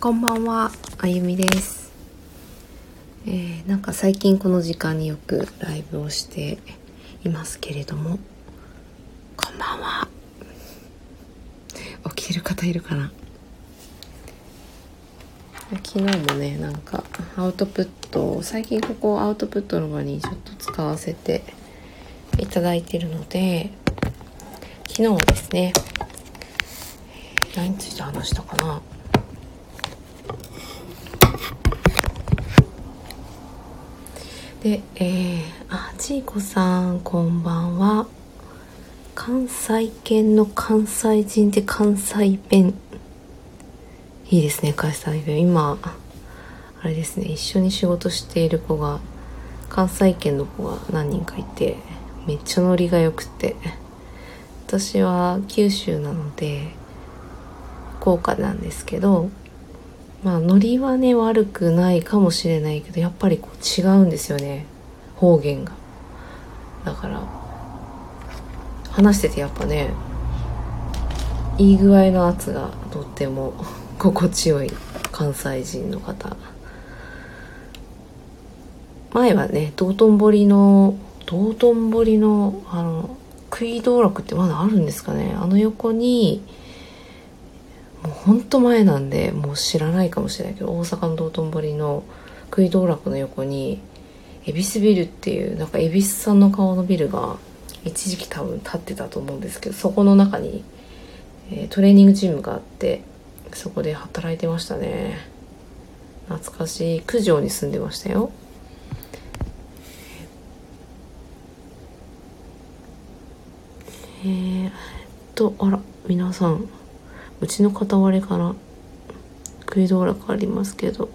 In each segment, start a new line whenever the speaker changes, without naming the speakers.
こんばんは、あゆみです。えー、なんか最近この時間によくライブをしていますけれども、こんばんは。起きてる方いるかな？昨日もね、なんかアウトプット、最近ここアウトプットの場にちょっと使わせていただいてるので、昨日ですね、何について話したかな？で、えー、あ、ちいこさん、こんばんは。関西圏の関西人で関西弁。いいですね、関西弁。今、あれですね、一緒に仕事している子が、関西圏の子が何人かいて、めっちゃノリが良くて。私は九州なので、福岡なんですけどまあノリはね悪くないかもしれないけどやっぱりこう違うんですよね。方言が。だから話しててやっぱねいい具合の圧がとっても 心地よい関西人の方。前はね道頓堀の道頓堀のあの食い道楽ってまだあるんですかね。あの横にもうほんと前なんでもう知らないかもしれないけど大阪の道頓堀の食い道楽の横に恵比寿ビルっていうなんか恵比寿さんの顔のビルが一時期多分建ってたと思うんですけどそこの中に、えー、トレーニングジムがあってそこで働いてましたね。懐かしい。九条に住んでましたよ。えー、っとあら皆さん。うちの片割れから食い道楽ありますけど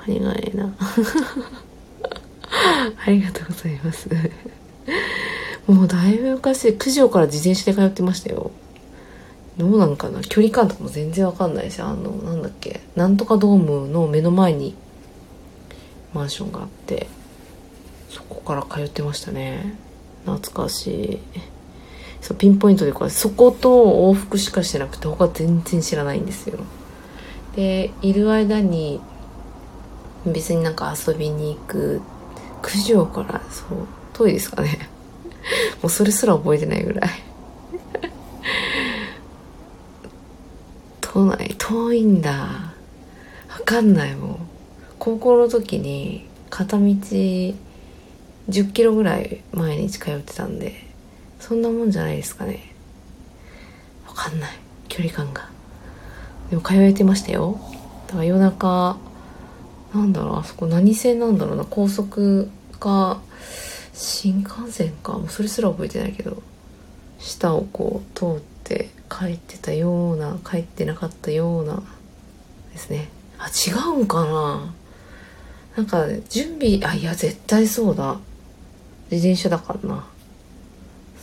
ありがええな。ありがとうございます。もうだいぶ昔九条から自転車で通ってましたよ。どうなんかな？距離感とかも全然わかんないしあのなんだっけ？なんとかドームの目の前にマンションがあってそこから通ってましたね。懐かしい。そうピンポイントでこれそこと往復しかしてなくて他全然知らないんですよ。でいる間に別になんか遊びに行く九条からそう遠いですかね。もうそれすら覚えてないぐらい。都内遠いんだ。わかんないもん。高校の時に片道10キロぐらい毎日通ってたんで。そんなもんじゃないですかね。わかんない。距離感が。でも通えてましたよ。だから夜中なんだろうあそこ何線なんだろうな。高速か新幹線か。もうそれすら覚えてないけど下をこう通って帰ってたような帰ってなかったようなですね。あ違うんかな。なんか準備あいや絶対そうだ。自転車だからな。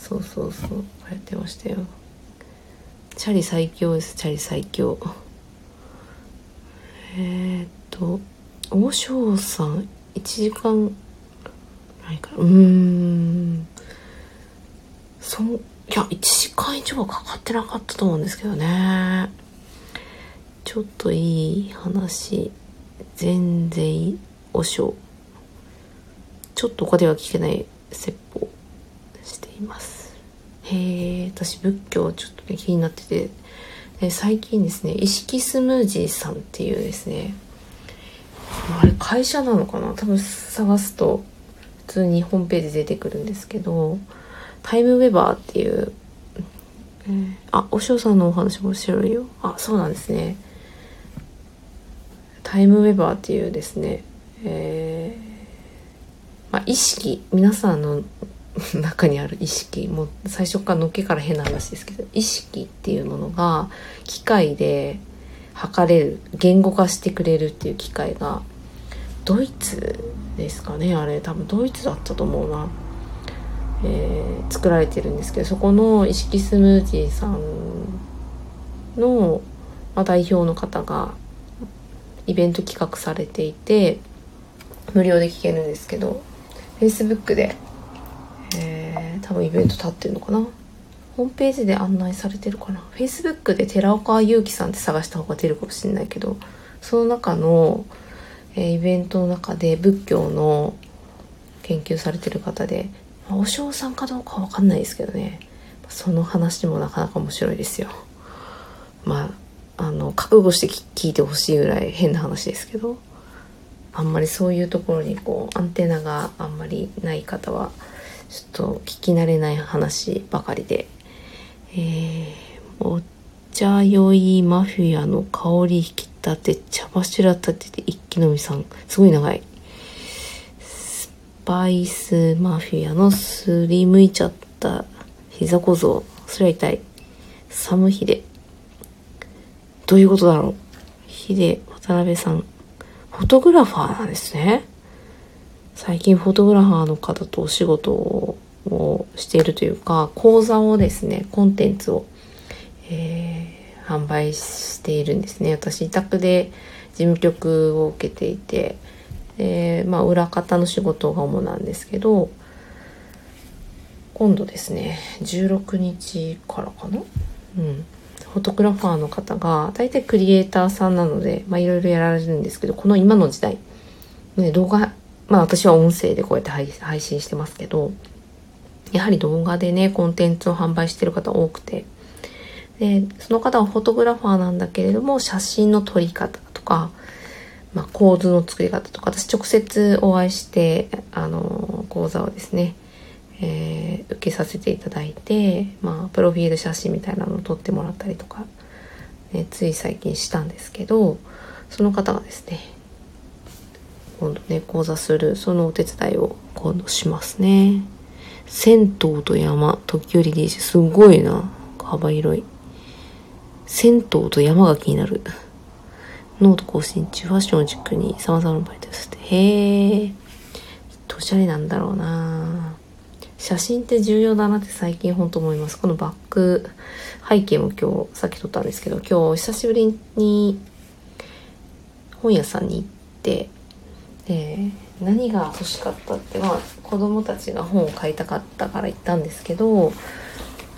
そうそうそう。やってましたよ。チャリ最強ですチャリ最強。えー、っと王将さん1時間ないかなうん。そいや1時間以上はかかってなかったと思うんですけどね。ちょっといい話。全然いおしょちょっと他では聞けない説法しています。へえ私仏教ちょっとね気になってて。で最近ですね意識スムージーさんっていうですねあれ会社なのかな？多分探すと普通にホームページ出てくるんですけどタイムウェバーっていう、えー、あお塩さんのお話も白いよ。あそうなんですね。タイムウェバーっていうですねえー、まあ、意識皆さんの 中にある意識もう最初からのっけから変な話ですけど意識っていうものが機械で測れる言語化してくれるっていう機械がドイツですかねあれ。多分ドイツだったと思うな、えー、作られてるんですけどそこの意識スムージーさんの、ま、代表の方がイベント企画されていて無料で聞けるんですけど Facebook でえー、多分イベント立ってるのかな？ホームページで案内されてるかな？Facebook で寺岡祐樹さんって探した方が出るかもしれないけどその中の、えー、イベントの中で仏教の研究されてる方で、まあ、お嬢さんかどうかわかんないですけどね。その話もなかなか面白いですよ。まああの覚悟して聞いてほしいぐらい変な話ですけどあんまりそういうところにこうアンテナがあんまりない方はちょっと聞き慣れない話ばかりで、えー、お茶酔いマフィアの香り引き立て茶柱立てて一気飲みさん。すごい長い。スパイスマフィアのすりむいちゃった膝小僧。それは痛い。サムヒデどういうことだろう。ヒデ渡辺さん。フォトグラファーなんですね。最近フォトグラファーの方とお仕事をしているというか、講座をですね、コンテンツを、えー、販売しているんですね。私、委託で事務局を受けていて、えー、まあ、裏方の仕事が主なんですけど、今度ですね、16日からかな？うん。フォトグラファーの方が大体クリエイターさんなのでいろいろやられるんですけどこの今の時代、ね、動画まあ私は音声でこうやって配信してますけどやはり動画でねコンテンツを販売してる方多くて。でその方はフォトグラファーなんだけれども写真の撮り方とか、まあ、構図の作り方とか私直接お会いしてあの講座をですねえー、受けさせていただいて、まあ、プロフィール写真みたいなのを撮ってもらったりとか、ね、つい最近したんですけどその方がですね今度ね講座するそのお手伝いを今度しますね。銭湯と山時折 DJ すごいな。幅広い。銭湯と山が気になる。ノート更新中ファッションを軸に様々なバイトして。へえおしゃれなんだろうな。写真って重要だなって最近本当思います。このバック。背景も今日さっき撮ったんですけど、今日久しぶりに本屋さんに行って、で、何が欲しかったって、まあ子供たちが本を買いたかったから行ったんですけど、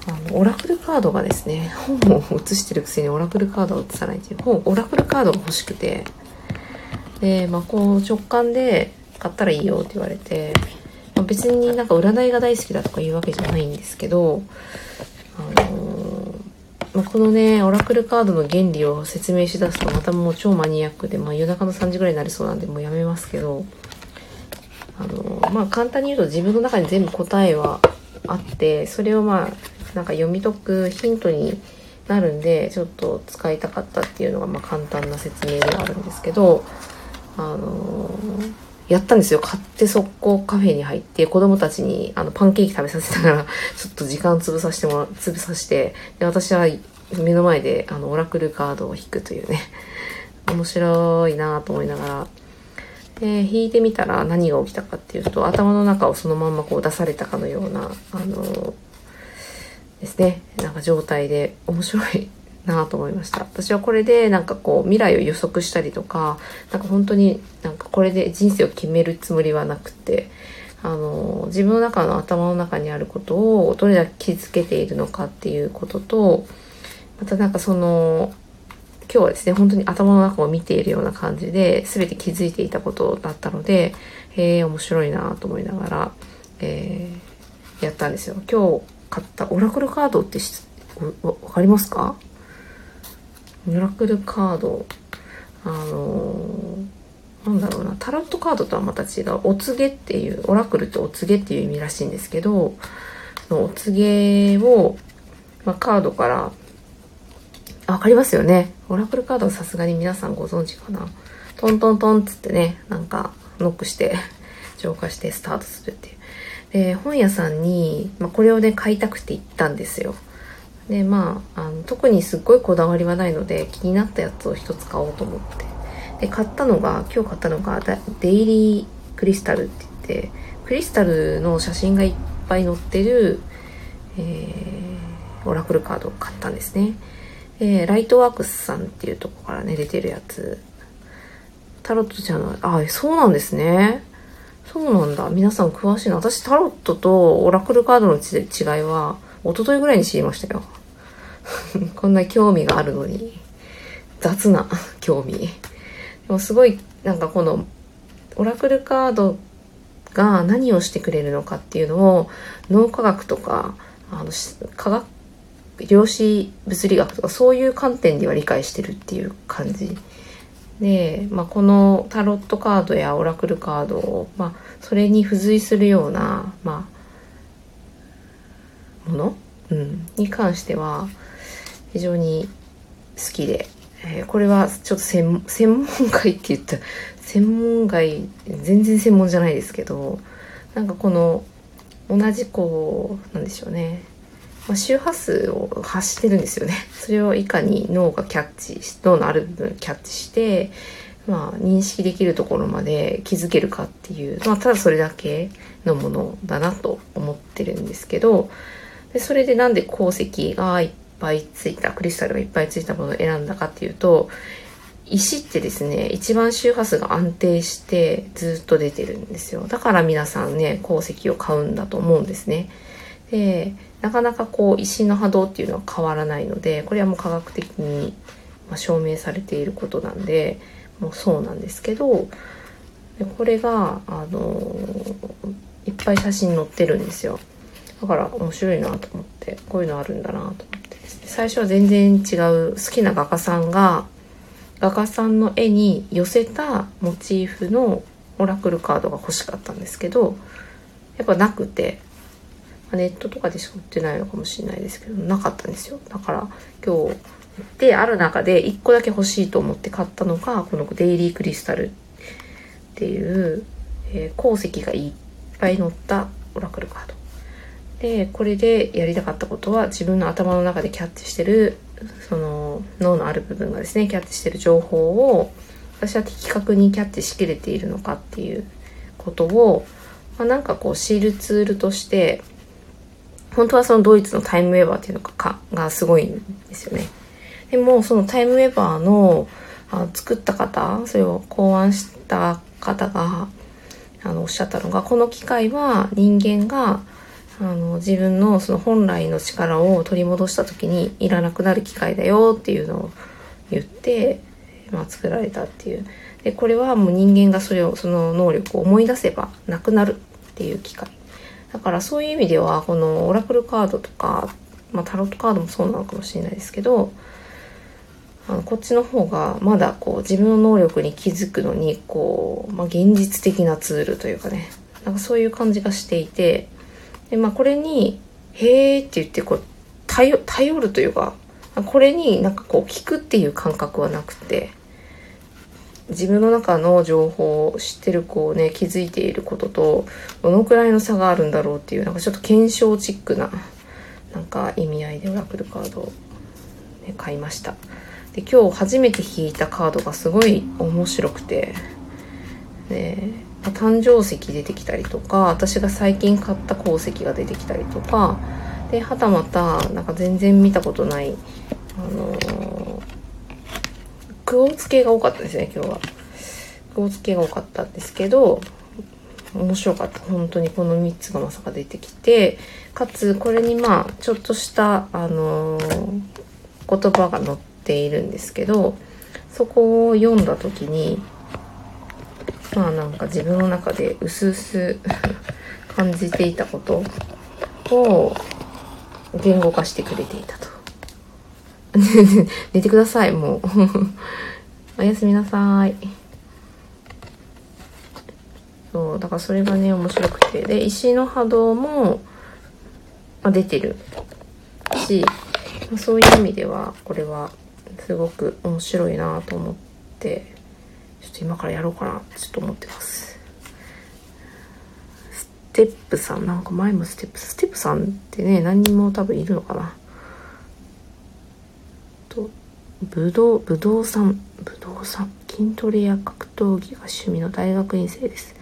あの、オラクルカードがですね、本を写してるくせにオラクルカードを写さないっていう本、オラクルカードが欲しくて、で、まあこう直感で買ったらいいよって言われて、まあ、別になんか占いが大好きだとかいうわけじゃないんですけど、あの、まあ、このねオラクルカードの原理を説明しだすとまたもう超マニアックで、まあ、夜中の3時ぐらいになりそうなんでもうやめますけど、あの、まあ簡単に言うと自分の中に全部答えはあってそれをまあなんか読み解くヒントになるんでちょっと使いたかったっていうのがまあ簡単な説明ではあるんですけどあのーやったんですよ。買って速攻カフェに入って、子供たちにあのパンケーキ食べさせたから、ちょっと時間潰させてもら、潰させて、で、私は目の前であのオラクルカードを引くというね、面白いなと思いながら、で、引いてみたら何が起きたかっていうと、頭の中をそのまんまこう出されたかのような、あの、ですね、なんか状態で面白いなと思いました。私はこれでなんかこう未来を予測したりとかなんか本当になんかこれで人生を決めるつもりはなくてあの自分の中の頭の中にあることをどれだけ気づけているのかっていうこととまたなんかその今日はですね本当に頭の中を見ているような感じで全て気づいていたことだったのでへえ面白いなと思いながら、えー、やったんですよ。今日買ったオラクルカードってわかりますか？ミラクルカード。あのー、なんだろうな。タロットカードとはまた違う。お告げっていうオラクルってお告げっていう意味らしいんですけどのお告げを、まあ、カードからわかりますよね。オラクルカードはさすがに皆さんご存知かな。トントントンっつってねなんかノックして 浄化してスタートするっていう。で本屋さんに、まあ、これをね買いたくて行ったんですよ。でまああの特にすっごいこだわりはないので気になったやつを一つ買おうと思って。で買ったのが今日買ったのがデイリークリスタルって言ってクリスタルの写真がいっぱい載ってる、えー、オラクルカードを買ったんですね。でライトワークスさんっていうとこからね出てるやつ。タロットじゃないあそうなんですね。そうなんだ。皆さん詳しいな。私タロットとオラクルカードの違いは一昨日ぐらいに知りましたよ。こんな興味があるのに、雑な興味。でもすごい、なんかこの、オラクルカードが何をしてくれるのかっていうのを、脳科学とか、あの、科学、量子物理学とかそういう観点では理解してるっていう感じで、まあ、このタロットカードやオラクルカードを、まあ、それに付随するような、まあ、もの、うん、に関しては非常に好きで、えー、これはちょっと専専門外って言った専門外全然専門じゃないですけどなんかこの同じこうなんでしょうねまあ、周波数を発してるんですよね。それをいかに脳がキャッチ脳のある部分キャッチして、まあ、認識できるところまで気づけるかっていう、まあ、ただそれだけのものだなと思ってるんですけどでそれでなんで鉱石がいっぱいついたクリスタルがいっぱいついたものを選んだかっていうと石ってですね一番周波数が安定してずっと出てるんですよ。だから皆さんね鉱石を買うんだと思うんですね。でなかなかこう石の波動っていうのは変わらないのでこれはもう科学的に証明されていることなんでもうそうなんですけどこれがあのいっぱい写真載ってるんですよ。だから面白いなと思ってこういうのあるんだなと思って。最初は全然違う好きな画家さんが画家さんの絵に寄せたモチーフのオラクルカードが欲しかったんですけどやっぱなくてネットとかでしか売ってないのかもしれないですけどなかったんですよ。だから今日行ってある中で1個だけ欲しいと思って買ったのがこのデイリークリスタルっていう、えー、鉱石がいっぱい載ったオラクルカード。でこれでやりたかったことは自分の頭の中でキャッチしてるその脳のある部分がですねキャッチしてる情報を私は的確にキャッチしきれているのかっていうことを、まあ、なんかこうシールツールとして本当はそのドイツのタイムウェーバーっていうのががすごいんですよね。でもそのタイムウェーバーのあ作った方それを考案した方があのおっしゃったのがこの機械は人間があの自分のその本来の力を取り戻した時にいらなくなる機械だよっていうのを言って、まあ、作られたっていう。でこれはもう人間がそれをその能力を思い出せばなくなるっていう機械だからそういう意味ではこのオラクルカードとか、まあ、タロットカードもそうなのかもしれないですけどあのこっちの方がまだこう自分の能力に気づくのにこう、まあ、現実的なツールというかね。なんかそういう感じがしていてで、まあ、これに「へーって言ってこう頼頼るというかこれになんかこう聞くっていう感覚はなくて自分の中の情報を知ってるこうね気づいていることとどのくらいの差があるんだろうっていうなんかちょっと検証チックななんか意味合いでオラクルカードを、ね、買いました。で今日初めて引いたカードがすごい面白くてで誕生石出てきたりとか私が最近買った鉱石が出てきたりとかではたまたなんか全然見たことないあのークオーツ系が多かったですね今日は。クオーツ系が多かったんですけど面白かった。本当にこの3つがまさか出てきてかつこれにまあちょっとしたあのー、言葉が載っているんですけどそこを読んだ時にまあなんか自分の中でうすうす感じていたことを言語化してくれていたと 寝てください、もう。おやすみなさい。そう、だからそれがね、面白くて。で、石の波動も、まあ、出てるし、まあ、そういう意味では、これは、すごく面白いなと思って、と今からやろうかなってちょっと思ってます。ステップさん、なんか前もステップ、ステップさんってね、何人も多分いるのかな。武道、武道さん、武道さん、筋トレや格闘技が趣味の大学院生です。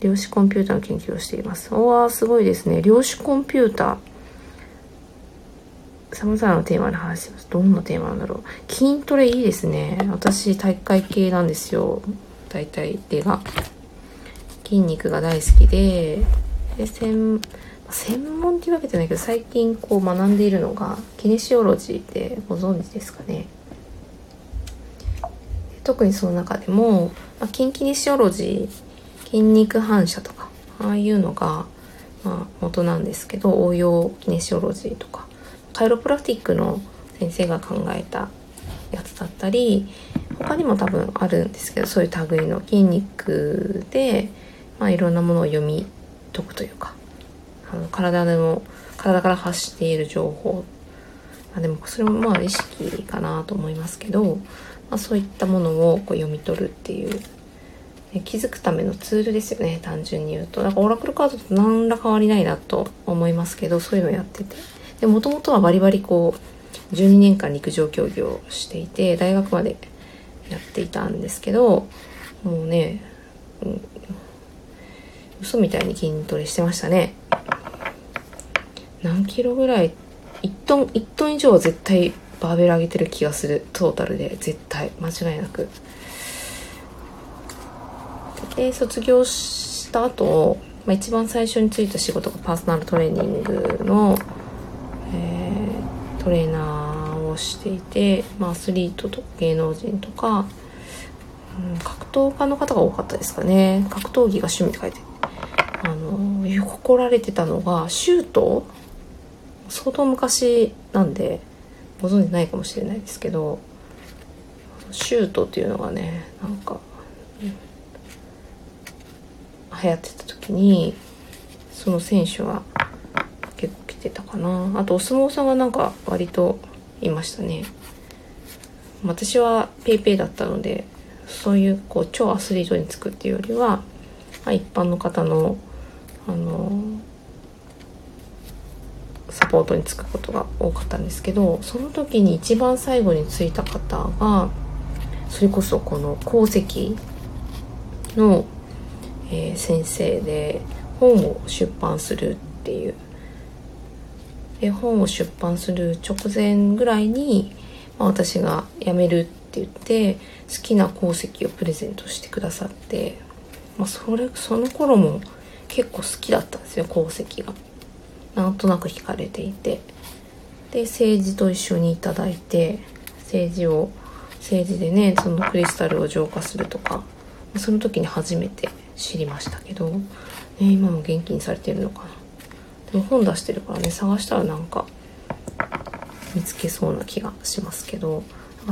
量子コンピューターの研究をしています。おわすごいですね。量子コンピューター。様々なテーマで話します。どんなテーマなんだろう。筋トレいいですね。私、体育会系なんですよ。大体、手が。筋肉が大好きで、で専門っていうわけじゃないけど最近こう学んでいるのがキネシオロジーってご存知ですかね特にその中でも、まあ、筋キネシオロジー筋肉反射とかああいうのが、まあ、元なんですけど応用キネシオロジーとかカイロプラクティックの先生が考えたやつだったり他にも多分あるんですけどそういう類の筋肉で、まあ、いろんなものを読み解くというかあの体での体から発している情報。あでもそれもまあ意識かなと思いますけど、まあ、そういったものをこう読み取るっていう。気づくためのツールですよね単純に言うと。だからオラクルカードと何ら変わりないなと思いますけどそういうのやってて。でもともとはバリバリこう12年間陸上競技をしていて大学までやっていたんですけどもうね、うん、嘘みたいに筋トレしてましたね。何キロぐらい1トン1トン以上は絶対バーベル上げてる気がする。トータルで絶対。間違いなく。で卒業した後、まあ、一番最初に就いた仕事がパーソナルトレーニングの、えー、トレーナーをしていて、まあ、アスリートと芸能人とか、うん、格闘家の方が多かったですかね。格闘技が趣味って書いて。あの誇られてたのがシュート。相当昔なんでご存知ないかもしれないですけどシュートっていうのがねなんか、うん、流行ってた時にその選手はてたかな。あとお相撲さんはなんか割といましたね。私は paypay だったのでそういうこう超アスリートにつくっていうよりは、ま、一般の方のあのサポートにつくことが多かったんですけどその時に一番最後についた方がそれこそこの鉱石の、えー、先生で本を出版するっていうで本を出版する直前ぐらいに、まあ、私が辞めるって言って好きな鉱石をプレゼントしてくださって、まあ、それその頃も結構好きだったんですよ鉱石が。なんとなく惹かれていてで政治と一緒にいただいて政治を政治でねそのクリスタルを浄化するとかその時に初めて知りましたけど、ね、今も元気にされてるのかなでも本出してるからね探したらなんか見つけそうな気がしますけど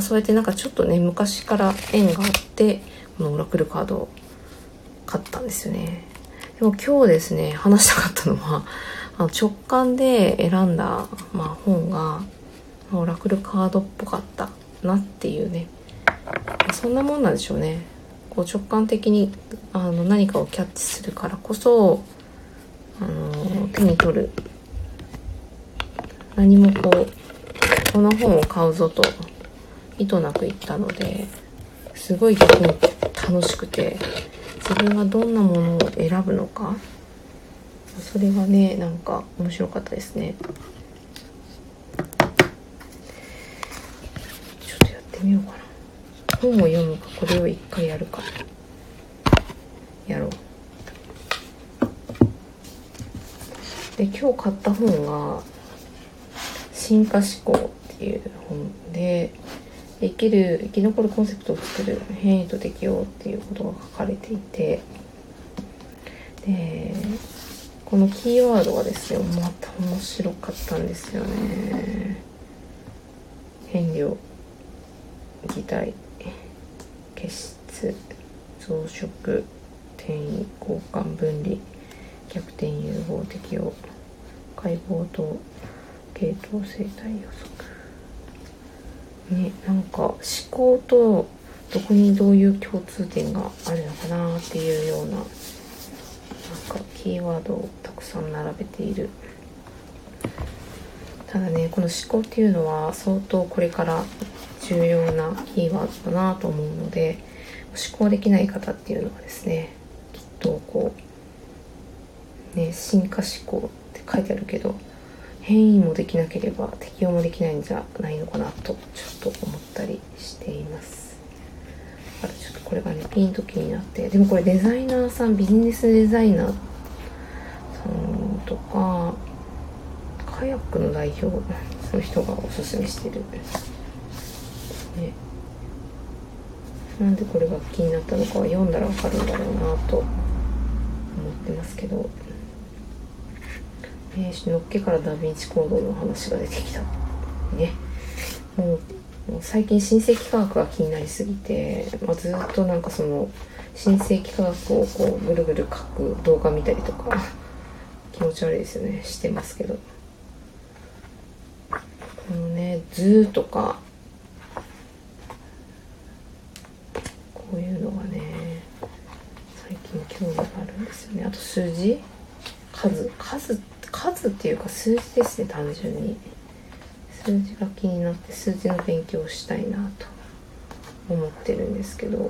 そうやってなんかちょっとね昔から縁があってこのオラクルカードを買ったんですよね。でも今日ですね話したかったのはあの直感で選んだ、まあ、本がオラクルカードっぽかったなっていうね。そんなもんなんでしょうね。こう直感的にあの何かをキャッチするからこそあの手に取る。何もこうこの本を買うぞと意図なく言ったのですごい逆に楽しくて自分がどんなものを選ぶのかそれがねなんか面白かったですね。ちょっとやってみようかな。本を読むかこれを一回やるか。やろう。で今日買った本が「進化思考」っていう本で生きる生き残るコンセプトを作る変異と適応っていうことが書かれていてでこのキーワードがですよまた面白かったんですよね。変量擬態結出増殖転移交換分離。逆転融合適応解剖と系統生態予測。ねなんか思考とどこにどういう共通点があるのかなっていうようななんかキーワードをたくさん並べている。ただねこの思考っていうのは相当これから重要なキーワードだなと思うので思考できない方っていうのはですねきっとこうね進化思考って書いてあるけど変異もできなければ適応もできないんじゃないのかなとちょっと思ったりしています。あとちょっとこれがねピンと気になってでもこれデザイナーさんビジネスデザイナーさんとかカヤックの代表の人がおすすめしてる、ね、なんでこれが気になったのかは読んだらわかるんだろうなと思ってますけど、えー、のっけからダヴィンチ行動の話が出てきた。ね。もう最近新世紀科学が気になりすぎて、まあ、ずっとなんかその新世紀科学をこうぐるぐる書く動画見たりとか気持ち悪いですよね。してますけど。このね「図」とかこういうのがね最近興味があるんですよね。あと数字？数。数って数っていうか数字ですね単純に。数字が気になって数字の勉強をしたいなと思ってるんですけど、う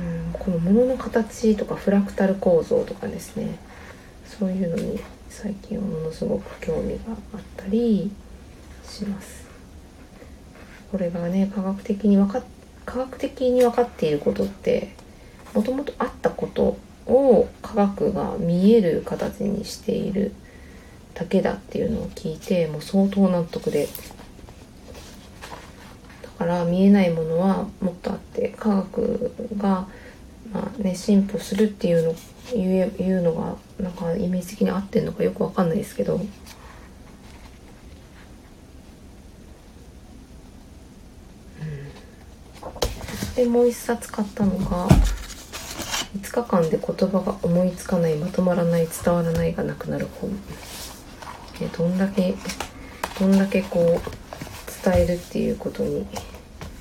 ん、この物の形とかフラクタル構造とかですねそういうのに最近はものすごく興味があったりします。これがね科学的に分か科学的に分かっていることってもともとあったことを科学が見える形にしているだけだっていうのを聞いてもう相当納得でだから見えないものはもっとあって科学が、まあね、進歩するっていうの言うのがなんかイメージ的に合ってんのかよくわかんないですけど。でもう一冊買ったのが5日間で言葉が思いつかないまとまらない伝わらないがなくなる本、どんだけどんだけこう伝えるっていうことに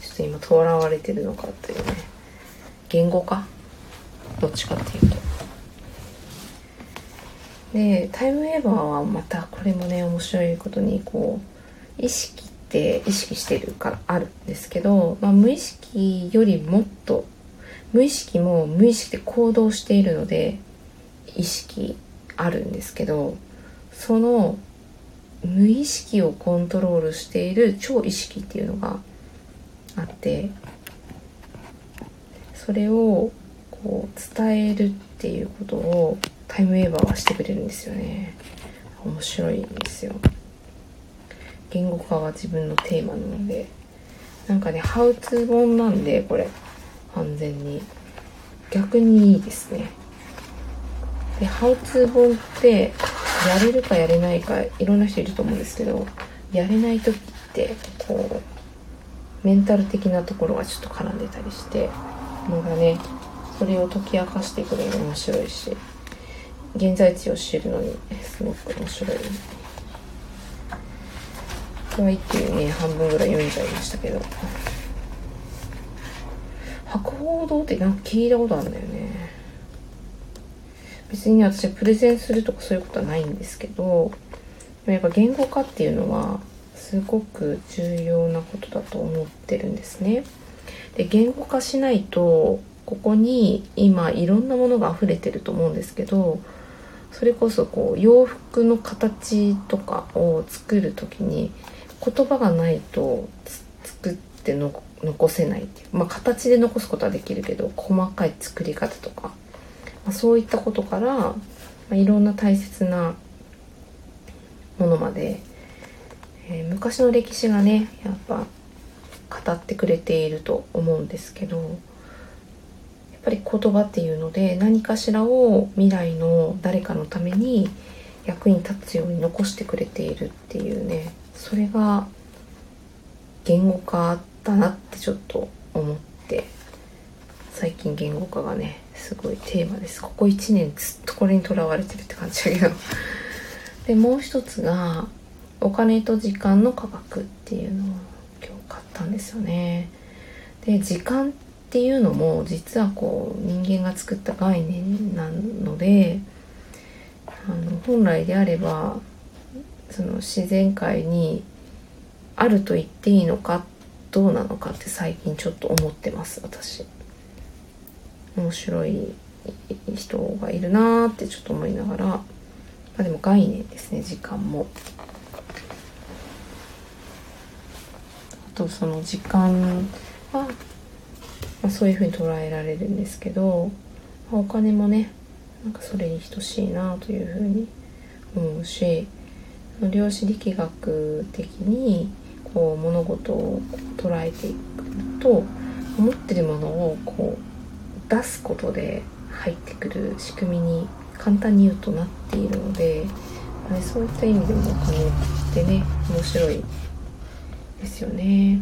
ちょっと今とらわれてるのかっていうね。言語化？どっちかっていうと。でタイムウェーバーはまたこれもね面白いことにこう意識って意識してるからあるんですけど、まあ、無意識よりもっと無意識も無意識で行動しているので意識あるんですけどその無意識をコントロールしている超意識っていうのがあってそれをこう伝えるっていうことをタイムウェーバーはしてくれるんですよね。面白いんですよ。言語化は自分のテーマなので。なんかねハウツー本なんでこれ。完全に。逆にいいですね。でハウツー本ってやれるかやれないかいろんな人いると思うんですけどやれない時ってこうメンタル的なところがちょっと絡んでたりしてまだねそれを解き明かしてくれる面白いし現在地を知るのにすごく面白い。これは一気にね半分ぐらい読んじゃいましたけど。博報堂ってなんか聞いたことあるんだよね別に私プレゼンするとかそういうことはないんですけどやっぱ言語化っていうのはすごく重要なことだと思ってるんですね。で言語化しないとここに今いろんなものが溢れてると思うんですけどそれこそこう洋服の形とかを作る時に言葉がないと作っての残せないっていう。まあ形で残すことはできるけど細かい作り方とか。まあ、そういったことから、まあ、いろんな大切なものまで、えー、昔の歴史がねやっぱ語ってくれていると思うんですけどやっぱり言葉っていうので何かしらを未来の誰かのために役に立つように残してくれているっていうねそれが言語化だなってちょっと思って最近言語化がねすごいテーマです。ここ1年ずっとこれにとらわれてるって感じだけど。でもう一つがお金と時間の価格っていうのを今日買ったんですよね。で時間っていうのも実はこう人間が作った概念なのであの本来であればその自然界にあると言っていいのかっどうなのかって最近ちょっと思ってます私。面白い人がいるなーってちょっと思いながら、まあ、でも概念ですね時間も。あとその時間は、まあ、そういうふうに捉えられるんですけど、まあ、お金もねなんかそれに等しいなというふうに思うし量子力学的にこう物事を捉えていくと持ってるものをこう出すことで入ってくる仕組みに簡単に言うとなっているので、そういった意味でもお金ってね面白いですよね。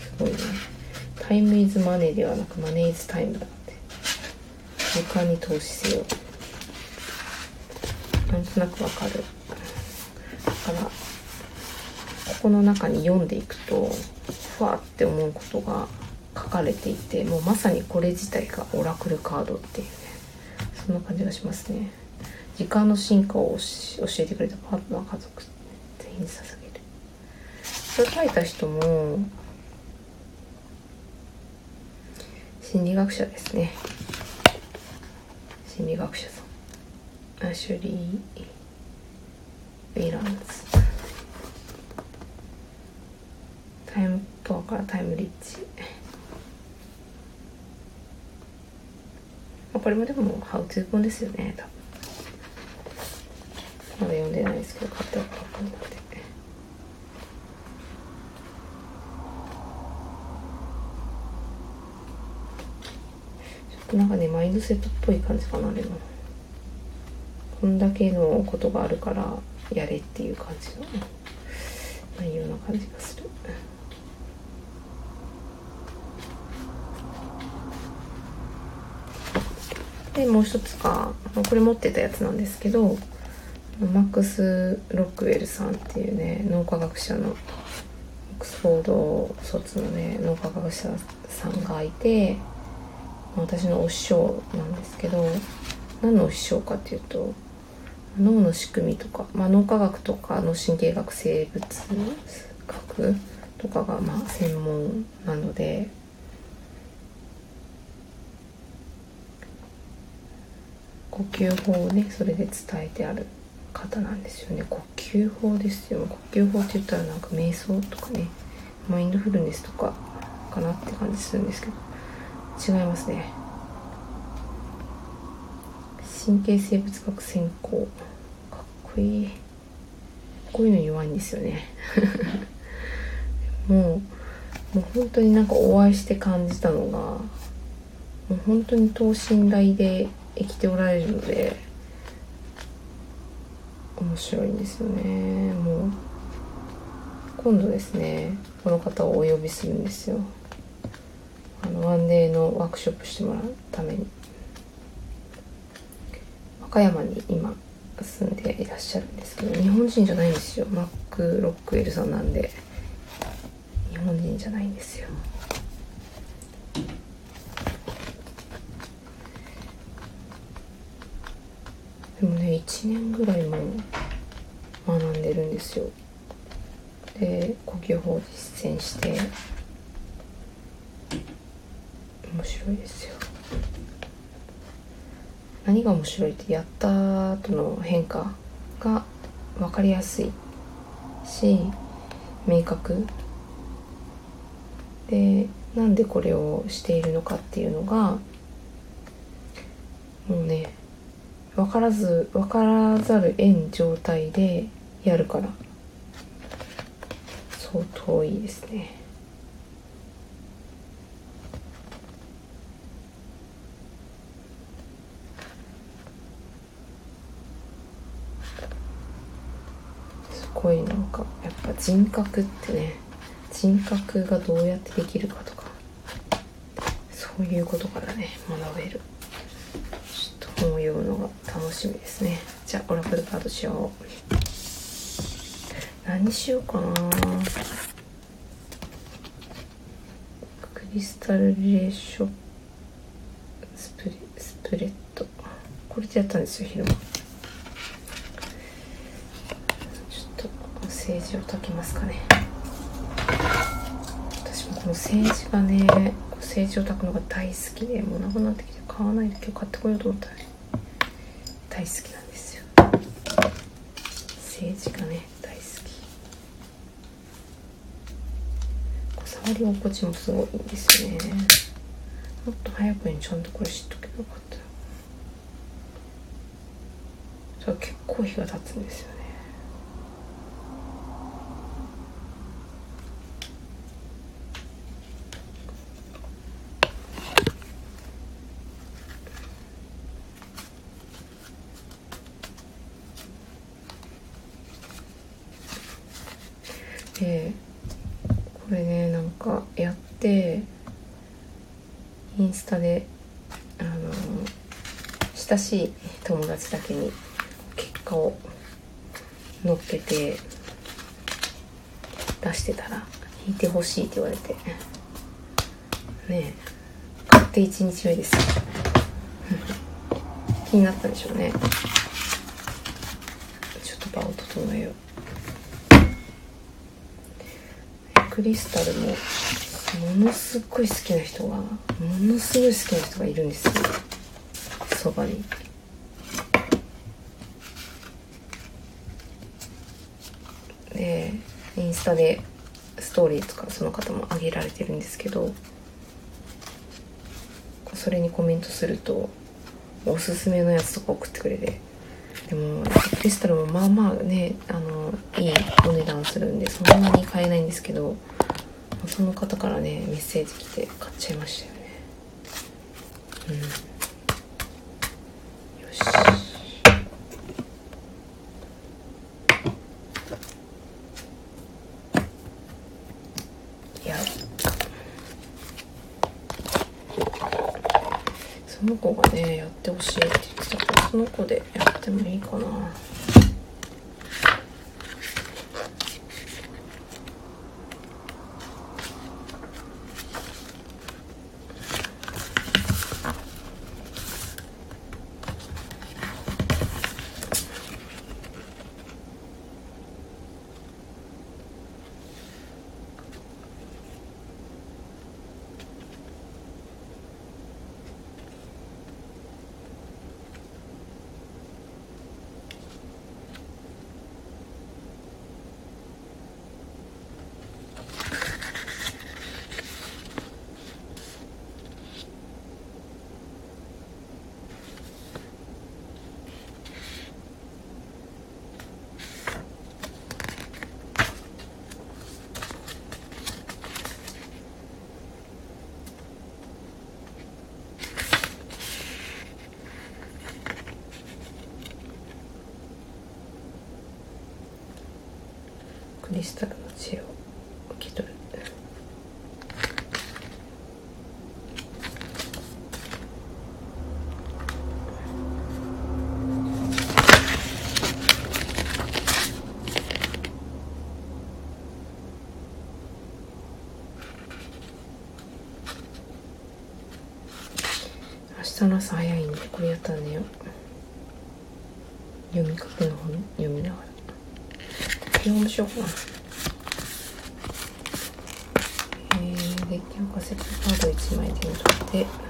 すごいね。タイムイズマネーではなくマネーイズタイムだって。時間に投資せよ。なんとなくわかる。からここの中に読んでいくとふわって思うことが書かれていてもうまさにこれ自体がオラクルカードっていうねそんな感じがしますね。時間の進化を教えてくれたパートナー家族全員に捧げる。それ書いた人も心理学者ですね。心理学者さん。アシュリーウィランズタイムパワーからタイムリッチ。これもでもハウトゥー本ですよね多分。まだ読んでないですけど買っておこうと思って。ちょっとなんかねマインドセットっぽい感じかなでも。こんだけのことがあるから。やれっていう感じの内容な感じがする。でもう一つがこれ持ってたやつなんですけどマックス・ロックウェルさんっていうね脳科学者のオックスフォード卒のね脳科学者さんがいて私のお師匠なんですけど何のお師匠かっていうと脳の仕組みとか、まあ、脳科学とか脳神経学生物学とかがまあ専門なので呼吸法をねそれで伝えてある方なんですよね。呼吸法ですよ。呼吸法って言ったらなんか瞑想とかねマインドフルネスとかかなって感じするんですけど違いますね。神経生物学専攻。かっこいい。こういうの弱いんですよね。もうもう本当になんかお会いして感じたのがもう本当に等身大で生きておられるので面白いんですよね。もう今度ですねこの方をお呼びするんですよ。あのワンデーのワークショップしてもらうために。岡山に今住んでいらっしゃるんですけど日本人じゃないんですよ。マック・ロックウェルさんなんで。日本人じゃないんですよ。でもね1年ぐらいも学んでるんですよ。で呼吸法を実践して。面白いですよ。何が面白いってやった後の変化が分かりやすいし明確でなんでこれをしているのかっていうのがもうね分からず分からざる得ん状態でやるから相当いいですね。ごいなんかやっぱ人格ってね人格がどうやってできるかとかそういうことからね学べる。ちょっと本を読むのが楽しみですね。じゃあオラクルカードしよう。何しようかな。クリスタルリレーションスプレスプレッド。これでやったんですよ昼間。政治を解きますかね。私もこの政治がね政治を解くのが大好きでもうなくなってきて買わないで今日買ってこようと思ったら、ね、大好きなんですよ。政治がね大好き。触り心地もすごいいいんですよね。もっと早くにちゃんとこれ知っとけばよかった。それ結構日が経つんですよねでこれねなんかやってインスタであの親しい友達だけに結果を載っけて出してたら引いてほしいって言われて。ねえ。買って1日目です。気になったでしょうね。ちょっと場を整えよう。クリスタルもものすごい好きな人がものすごい好きな人がいるんですよ。そばにでインスタでストーリーとかその方も上げられてるんですけどそれにコメントするとおすすめのやつとか送ってくれてでもクリスタルもまあまあねあのいいお値段するんでそんなに買えないんですけどその方からねメッセージ来て買っちゃいましたよね。うんよしいやその子がねやってほしいって言ってたからその子でやってもいいかなクリスタルの知恵を受け取る明日の朝早いんでこれやったら寝よう。読みかけの本読みながら。基本しようか。なえー、デッキをカセットカード1枚手に取って。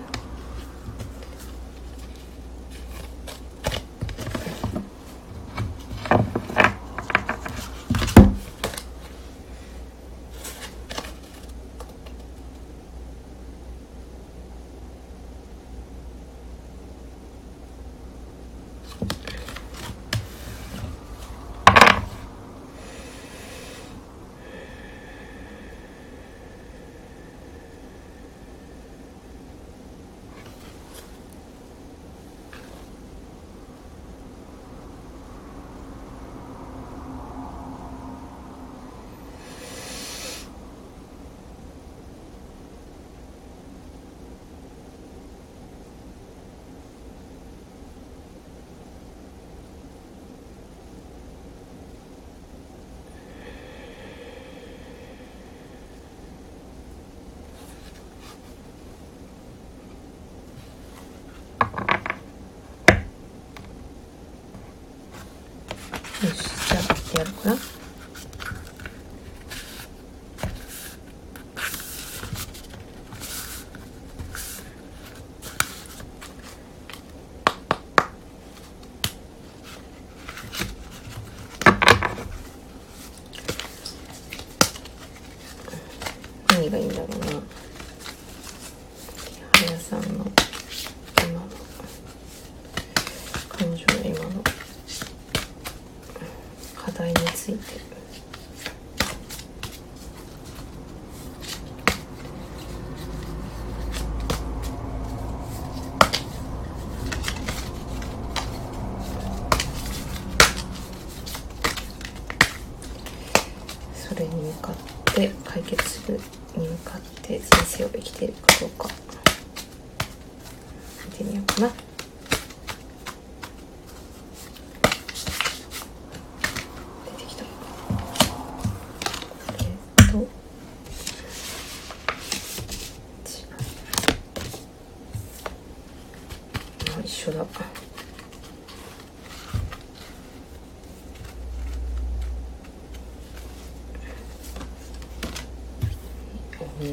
うん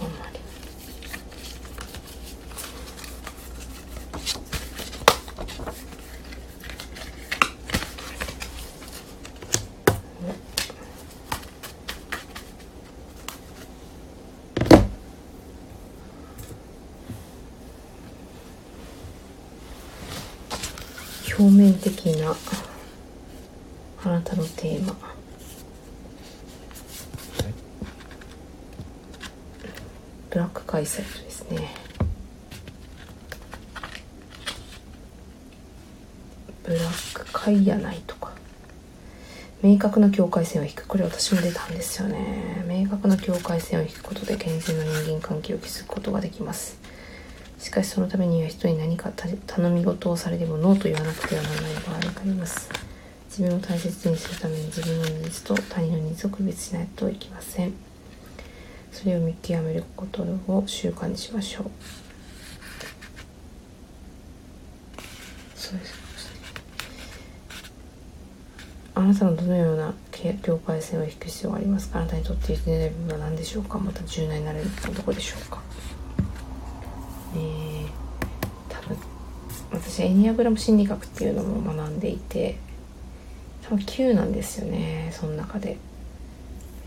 あんまり表面的なあなたのテーマブラック開催とですねブラッやないとか。明確な境界線を引く。これ私も出たんですよね。明確な境界線を引くことで健全な人間関係を築くことができます。しかしそのためには人に何か頼み事をされてもノーと言わなくてはならない場合があります。自分を大切にするために自分のニーズと他人のニーズを区別しないといけません。それを見極めることを習慣にしましょうですあなたのどのような境界線を引く必要がありますか？あなたにとって譲れない部分は何でしょうか？また柔軟になれるのどこでしょうか？えー、多分私エニアグラム心理学っていうのも学んでいて多分9なんですよねその中で、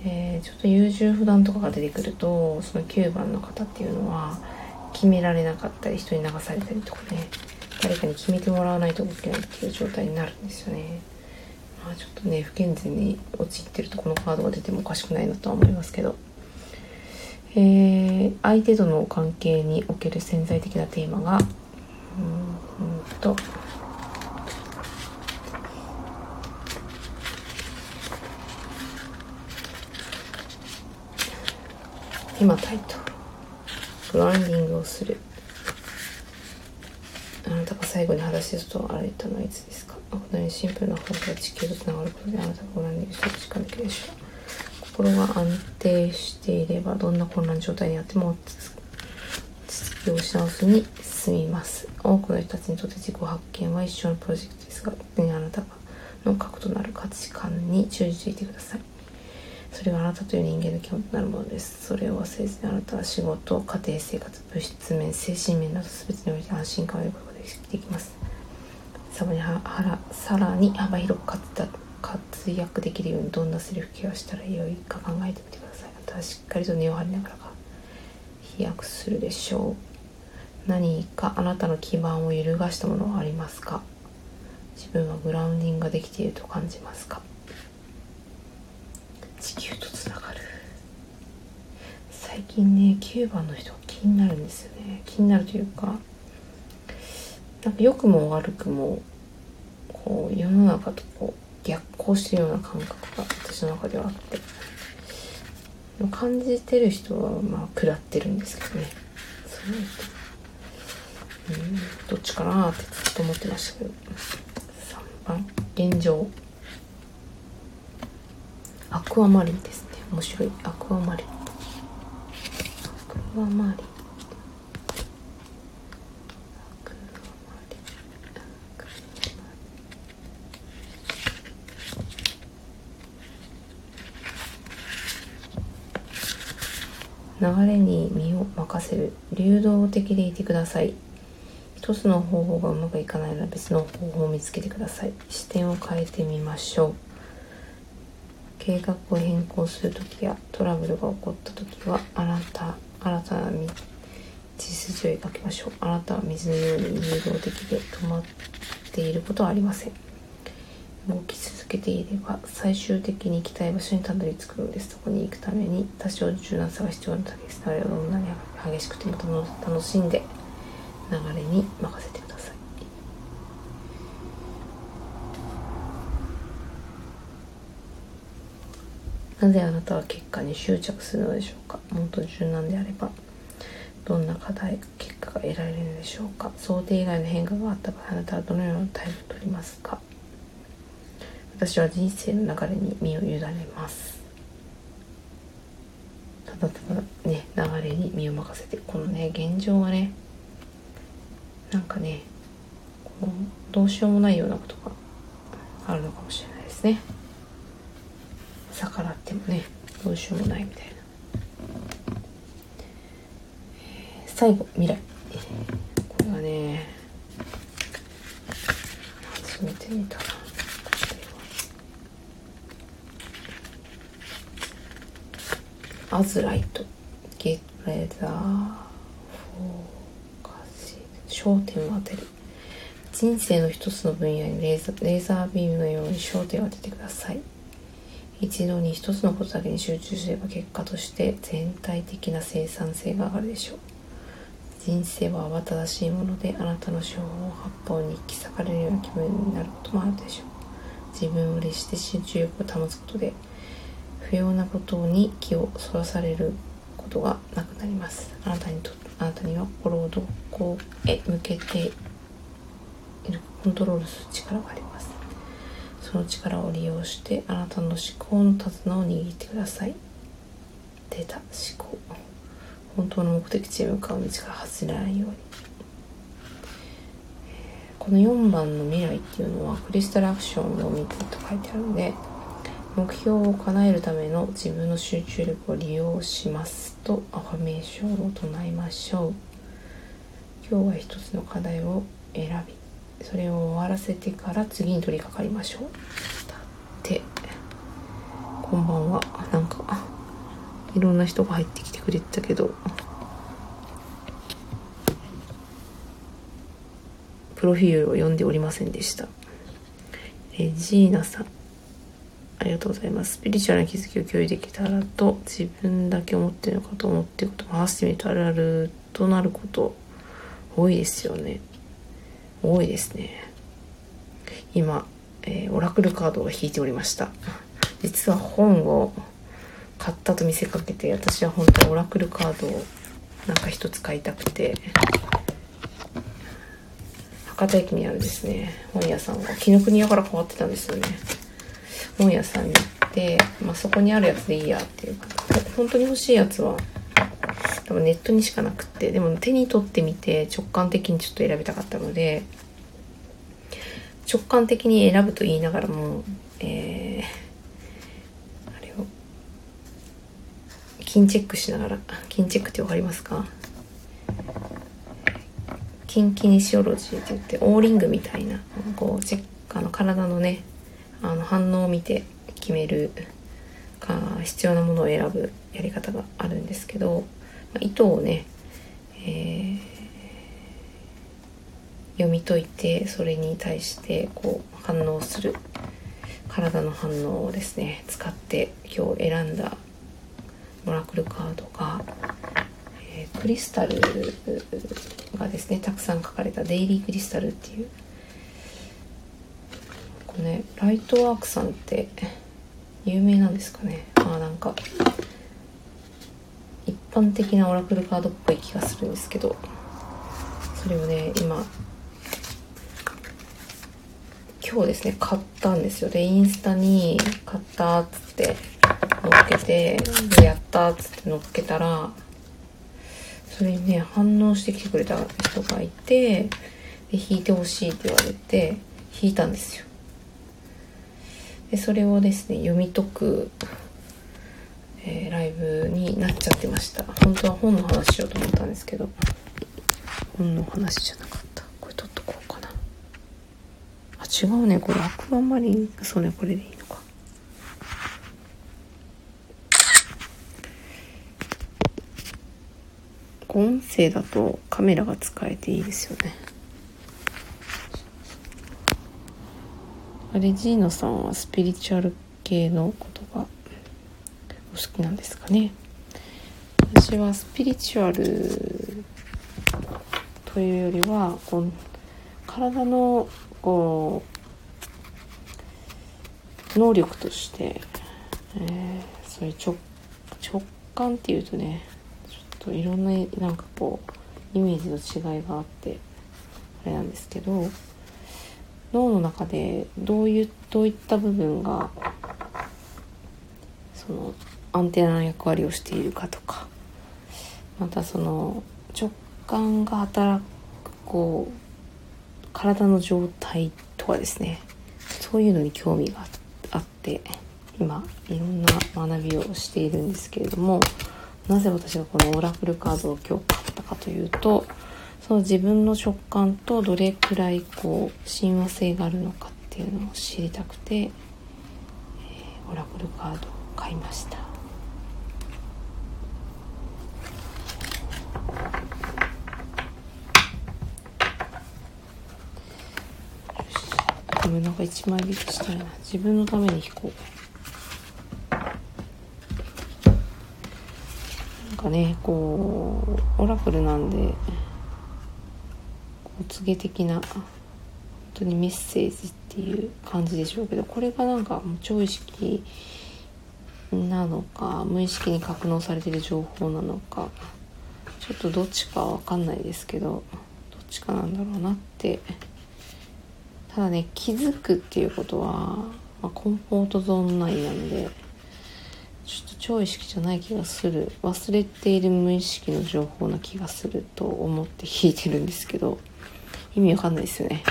えー、ちょっと優柔不断とかが出てくるとその9番の方っていうのは決められなかったり人に流されたりとかね誰かに決めてもらわないと動けないっていう状態になるんですよね。まあちょっとね不健全に陥ってるとこのカードが出てもおかしくないなとは思いますけど。えー、相手との関係における潜在的なテーマがうんと。今タイトグランディングをする。あなたが最後に裸足と歩いたのはいつですか？このようにシンプルな方が地球とつながることであなたがグラウンディングして実感できるでしょう心が安定していればどんな混乱状態にあっても落ち着きを失わずに進みます。多くの人たちにとって自己発見は一生のプロジェクトですが特にあなたの核となる価値観に忠実いてください。それはあなたという人間の基本となるものです。それを忘れずにあなたは仕事家庭生活物質面精神面など全てにおいて安心感を得ることができます。さらにさらに幅広く活躍できるようにどんなセルフケアをしたらよいか考えてみてください。あなたはしっかりと根を張りながら飛躍するでしょう。何かあなたの基盤を揺るがしたものはありますか？自分はグラウンディングができていると感じますか？地球とつながる。最近ね9番の人気になるんですよね。気になるというかなんか良くも悪くもこう世の中とこう逆行してるような感覚が私の中ではあって。感じてる人はまあ食らってるんですけどね。そううんどっちかなってずっと思ってましたけど。3番。現状。アクアマリンですね。面白い。アクアマリン。アクアマリン。流れに身を任せる流動的でいてください。一つの方法がうまくいかないなら別の方法を見つけてください。視点を変えてみましょう。計画を変更する時やトラブルが起こった時はあなた新たな道筋を描きましょう。あなたは水のように流動的で止まっていることはありません。動き続けていれば最終的に行きたい場所にたどり着くのですそこに行くために多少柔軟さが必要なだけですあれはどんなに激しくても楽しんで流れに任せてくださいなぜあなたは結果に執着するのでしょうかもっと柔軟であればどんな課題結果が得られるのでしょうか想定以外の変化があった場合あなたはどのような態度をとりますか私は人生の流れに身を委ねます。ただただね流れに身を任せてこのね現状がねなんかねこうどうしようもないようなことがあるのかもしれないですね。逆らってもねどうしようもないみたいな、えー、最後未来。これはね初めて見たな。アズライトゲッレザーフォーカス焦点を当てる。人生の一つの分野にレーザレーザービームのように焦点を当ててください。一度に一つのことだけに集中すれば結果として全体的な生産性が上がるでしょう。人生は慌ただしいものであなたの手法八方に引き裂かれるような気分になることもあるでしょう。自分を律して集中力を保つことで不要なことに気をそらされることがなくなります。あなたにとあなたには心をどこへ向けているコントロールする力があります。その力を利用してあなたの思考の手綱を握ってください。出た思考。本当の目的地へ向かう道から外れないように。この4番の未来っていうのはクリスタルアクションを見てと書いてあるので目標を叶えるための自分の集中力を利用しますとアファメーションを唱えましょう。今日は一つの課題を選びそれを終わらせてから次に取り掛かりましょう。でこんばんは。なんかいろんな人が入ってきてくれてたけどプロフィールを読んでおりませんでした。えジーナさん。ありがとうございます。スピリチュアルな気づきを共有できたらと、自分だけ思ってるのかと思ってることを話してみるとあるあるとなること多いですよね。多いですね今、えー、オラクルカードを引いておりました実は本を買ったと見せかけて私は本当はオラクルカードをなんか一つ買いたくて博多駅にあるですね本屋さんが紀ノ国屋から変わってたんですよね本屋さんに行って、まあ、そこにあるやつでいいやっていうか本当に欲しいやつは多分ネットにしかなくってでも手に取ってみて直感的にちょっと選びたかったので直感的に選ぶと言いながらも、えー、あれを金チェックしながら金チェックって分かりますか？金キニシオロジーって言ってオーリングみたいなこうチェックあの体のねあの反応を見て決めるか必要なものを選ぶやり方があるんですけどま糸をね、えー、読み解いてそれに対してこう反応する体の反応をですね使って今日選んだオラクルカードが、えー、クリスタルがですねたくさん書かれたデイリークリスタルっていうこれねライトワークさんって有名なんですかね。まあなんか一般的なオラクルカードっぽい気がするんですけどそれをね今今日ですね買ったんですよ。でインスタに買ったっつって乗っけてでやったっつって乗っけたらそれにね反応してきてくれた人がいてで弾いてほしいって言われて弾いたんですよ。でそれをですね読み解くえー、ライブになっちゃってました。本当は本の話しようと思ったんですけど本の話じゃなかった。これ取っとこうかな。あ違うね。これアクアマリンそうね。これでいいのか。音声だとカメラが使えていいですよね。レジーノさんはスピリチュアル系の言葉好きなんですかね？私はスピリチュアルというよりはこう体のこう能力として、えー、それ直直感っていうとねちょっといろんななんかこうイメージの違いがあってあれなんですけど脳の中でどういうどういった部分がそのアンテナの役割をしているかとか。またその直感が働くこう体の状態とかですね。そういうのに興味があって今いろんな学びをしているんですけれども。なぜ私がこのオラクルカードを今日買ったかというとその自分の直感とどれくらいこう親和性があるのかっていうのを知りたくて、えー、オラクルカードを買いました。なんか1枚引きしたいな自分のために引こうなんかねこうオラクルなんでお告げ的な本当にメッセージっていう感じでしょうけどこれがなんか超意識なのか無意識に格納されてる情報なのかちょっとどっちかわかんないですけどどっちかなんだろうなって。ただね気づくっていうことは、まあ、コンポートゾーン内なんでちょっと超意識じゃない気がする。忘れている無意識の情報な気がすると思って弾いてるんですけど。意味わかんないですよね。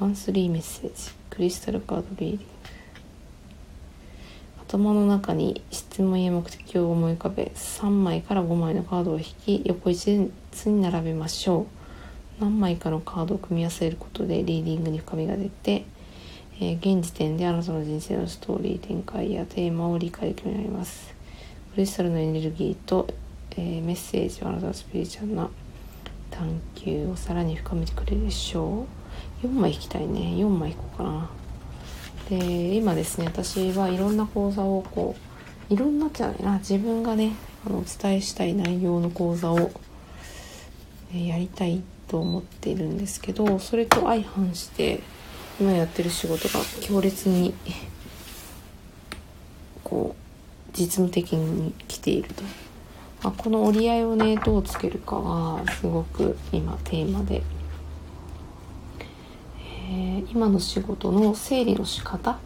マンスリーメッセージ。クリスタルカードリーディング。頭の中に質問や目的を思い浮かべ3枚から5枚のカードを引き横一列に並べましょう。何枚かのカードを組み合わせることでリーディングに深みが出て、えー、現時点であなたの人生のストーリー展開やテーマを理解できるようになります。クリスタルのエネルギーと、えー、メッセージはあなたのスピリチュアルな探求をさらに深めてくれるでしょう4枚引きたいね。4枚引こうかな。で今ですね私はいろんな講座をこういろんなっちゃうな。自分がねあのお伝えしたい内容の講座を、えやりたいと思っているんですけどそれと相反して今やってる仕事が強烈にこう実務的に来ていると、まあ、この折り合いをねどうつけるかがすごく今テーマで。えー、今の仕事の整理の仕方。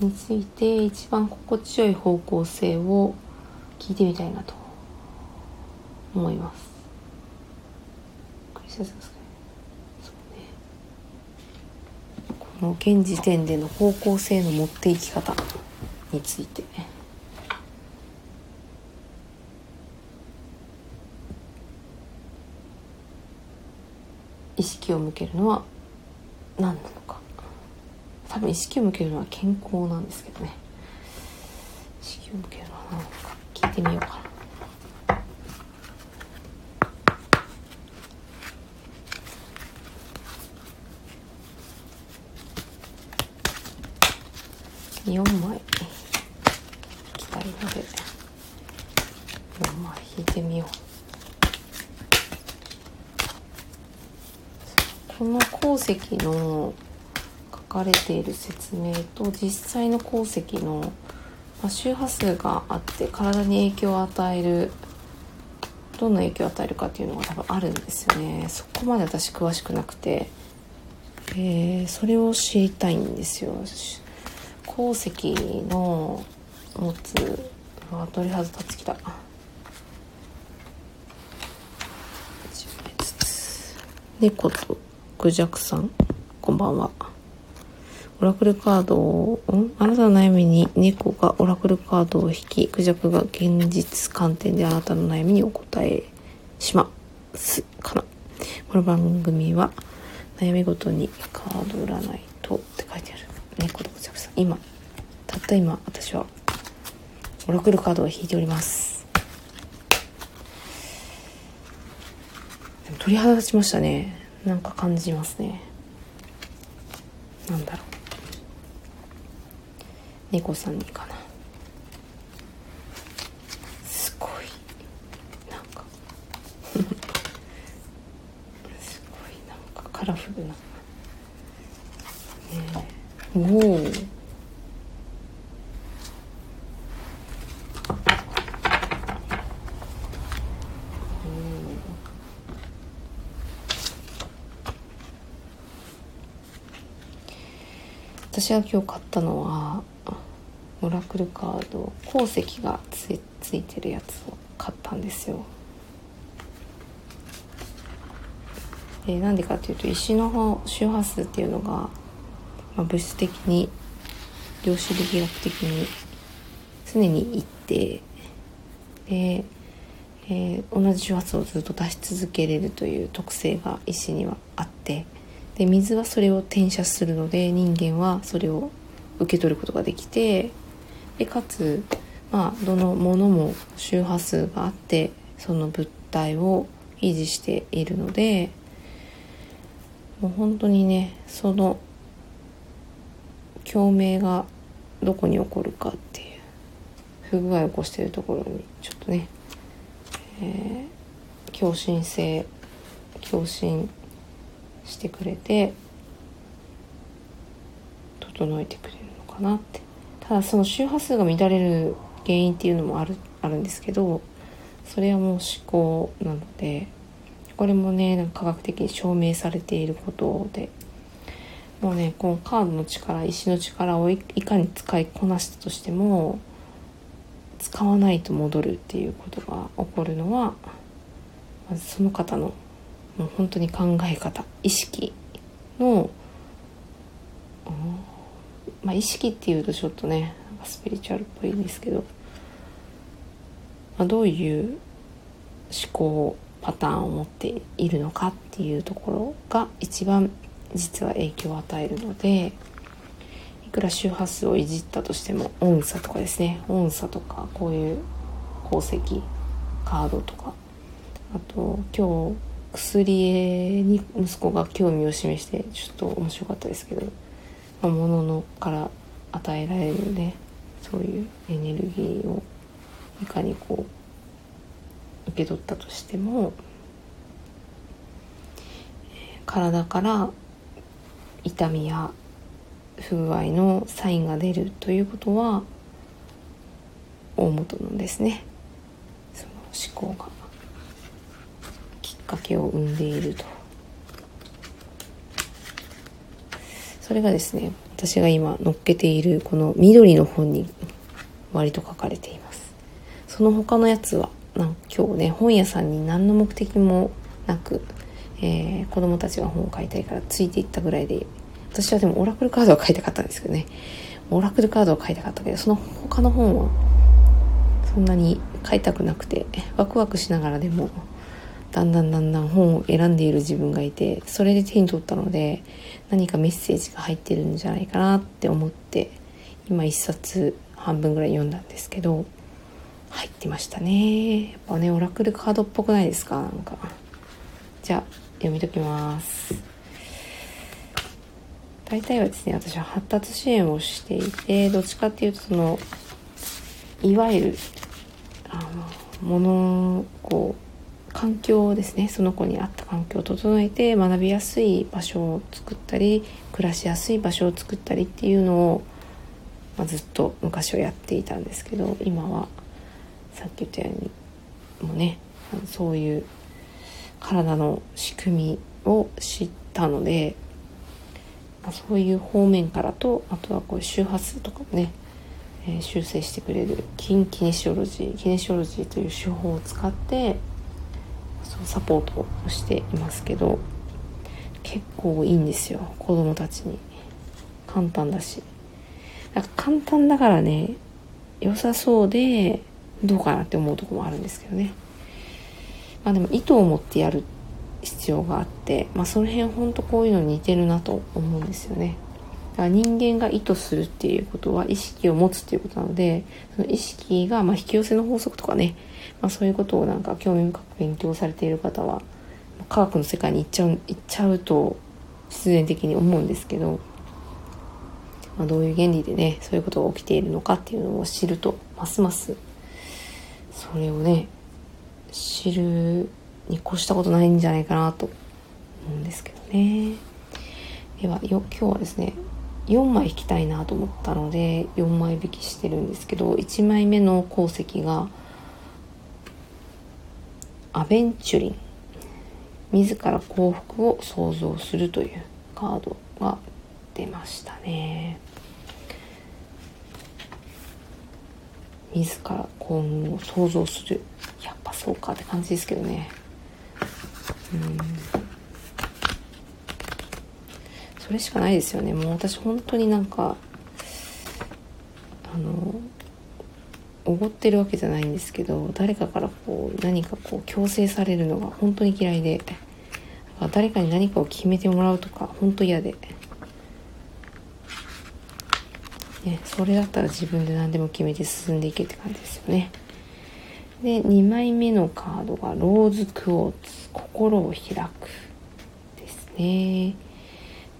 について一番心地よい方向性を聞いてみたいなと思います。この現時点での方向性の持っていき方について。意識を向けるのは何なのか。多分意識を向けるのは健康なんですけどね。意識を向けるのは何なのか。聞いてみようかな。4枚。引きたいので4枚。引いてみよう。この鉱石の書かれている説明と実際の鉱石の、ま、周波数があって体に影響を与えるどんな影響を与えるかっていうのが多分あるんですよね。そこまで私詳しくなくて、えー、それを知りたいんですよ。鉱石の持つあ鳥肌立ってきた猫とクジャクさん、こんばんは。オラクルカードを、ん？あなたの悩みに猫がオラクルカードを引き、クジャクが現実観点であなたの悩みにお答えしますかな。この番組は、悩みごとにカード占いとって書いてある。猫とクジャクさん。今、たった今、私は、オラクルカードを引いております。鳥肌立ちましたね。なんか感じますねなんだろう猫さんにかなすごいなんか すごいなんかカラフルな、おお私が今日買ったのはオラクルカード鉱石がつついてるやつを買ったんですよ。でなんでかっていうと石の周波数っていうのが、まあ、物質的に量子力学的に常に一定で、えー、同じ周波数をずっと出し続けれるという特性が石にはあってで水はそれを転写するので人間はそれを受け取ることができてでかつ、まあ、どのものも周波数があってその物体を維持しているのでもう本当にねその共鳴がどこに起こるかっていう不具合を起こしているところにちょっとね、えー、共振性共振してくれて整えてくれるのかなって。ただその周波数が乱れる原因っていうのもあるあるんですけどそれはもう思考なのでこれもねなんか科学的に証明されていることでもうねこのカードの力石の力をいかに使いこなしたとしても使わないと戻るっていうことが起こるのはまずその方のもう本当に考え方意識の、まあ、意識っていうとちょっとねスピリチュアルっぽいんですけど、まあ、どういう思考パターンを持っているのかっていうところが一番実は影響を与えるのでいくら周波数をいじったとしても音差とかですね音差とかこういう鉱石カードとかあと今日薬絵に息子が興味を示してちょっと面白かったですけど、まあ、物のから与えられるねそういうエネルギーをいかにこう受け取ったとしても体から痛みや不具合のサインが出るということは大元なんですねその思考がきっ。かけを生んでいるとそれがですね私が今載っけているこの緑の本に割と書かれていますその他のやつはなん今日ね本屋さんに何の目的もなく、えー、子供たちが本を買いたいからついていったぐらいで私はでもオラクルカードを買いたかったんですけどね。オラクルカードを買いたかったけどその他の本はそんなに買いたくなくてワクワクしながらでもだんだんだんだん本を選んでいる自分がいてそれで手に取ったので何かメッセージが入ってるんじゃないかなって思って今一冊半分ぐらい読んだんですけど入ってましたね。やっぱねオラクルカードっぽくないですか？なんか。じゃあ読み解きます。大体はですね私は発達支援をしていてどっちかっていうとそのいわゆるあのものこう環境ですねその子に合った環境を整えて学びやすい場所を作ったり暮らしやすい場所を作ったりっていうのを、まあ、ずっと昔はやっていたんですけど今はさっき言ったようにもうねそういう体の仕組みを知ったので、ま、そういう方面からとあとはこういう周波数とかもね、えー、修正してくれるキンキネシオロジーキネシオロジーという手法を使ってサポートをしていますけど結構いいんですよ子供たちに。簡単だし。だか簡単だからね良さそうでどうかなって思うとこもあるんですけどね。まあでも意図を持ってやる必要があってまあその辺ほんとこういうのに似てるなと思うんですよね。だから人間が意図するっていうことは意識を持つっていうことなのでその意識がま引き寄せの法則とかねまあ、そういうことをなんか興味深く勉強されている方は科学の世界に行っちゃう行っちゃうと必然的に思うんですけど、まあ、どういう原理でねそういうことが起きているのかっていうのを知るとますますそれをね知るに越したことないんじゃないかなと思うんですけどね。ではよ今日はですね4枚引きたいなと思ったので4枚引きしてるんですけど1枚目の鉱石がアベンチュリン。自ら幸福を創造するというカードが出ましたね。自ら幸運を創造する。やっぱそうかって感じですけどね。うん。それしかないですよね。もう私本当になんかあのおごってるわけじゃないんですけど誰かからこう何かこう強制されるのが本当に嫌いで誰かに何かを決めてもらうとか本当嫌で、ね、それだったら自分で何でも決めて進んでいけって感じですよね。で2枚目のカードがローズクォーツ心を開くですね。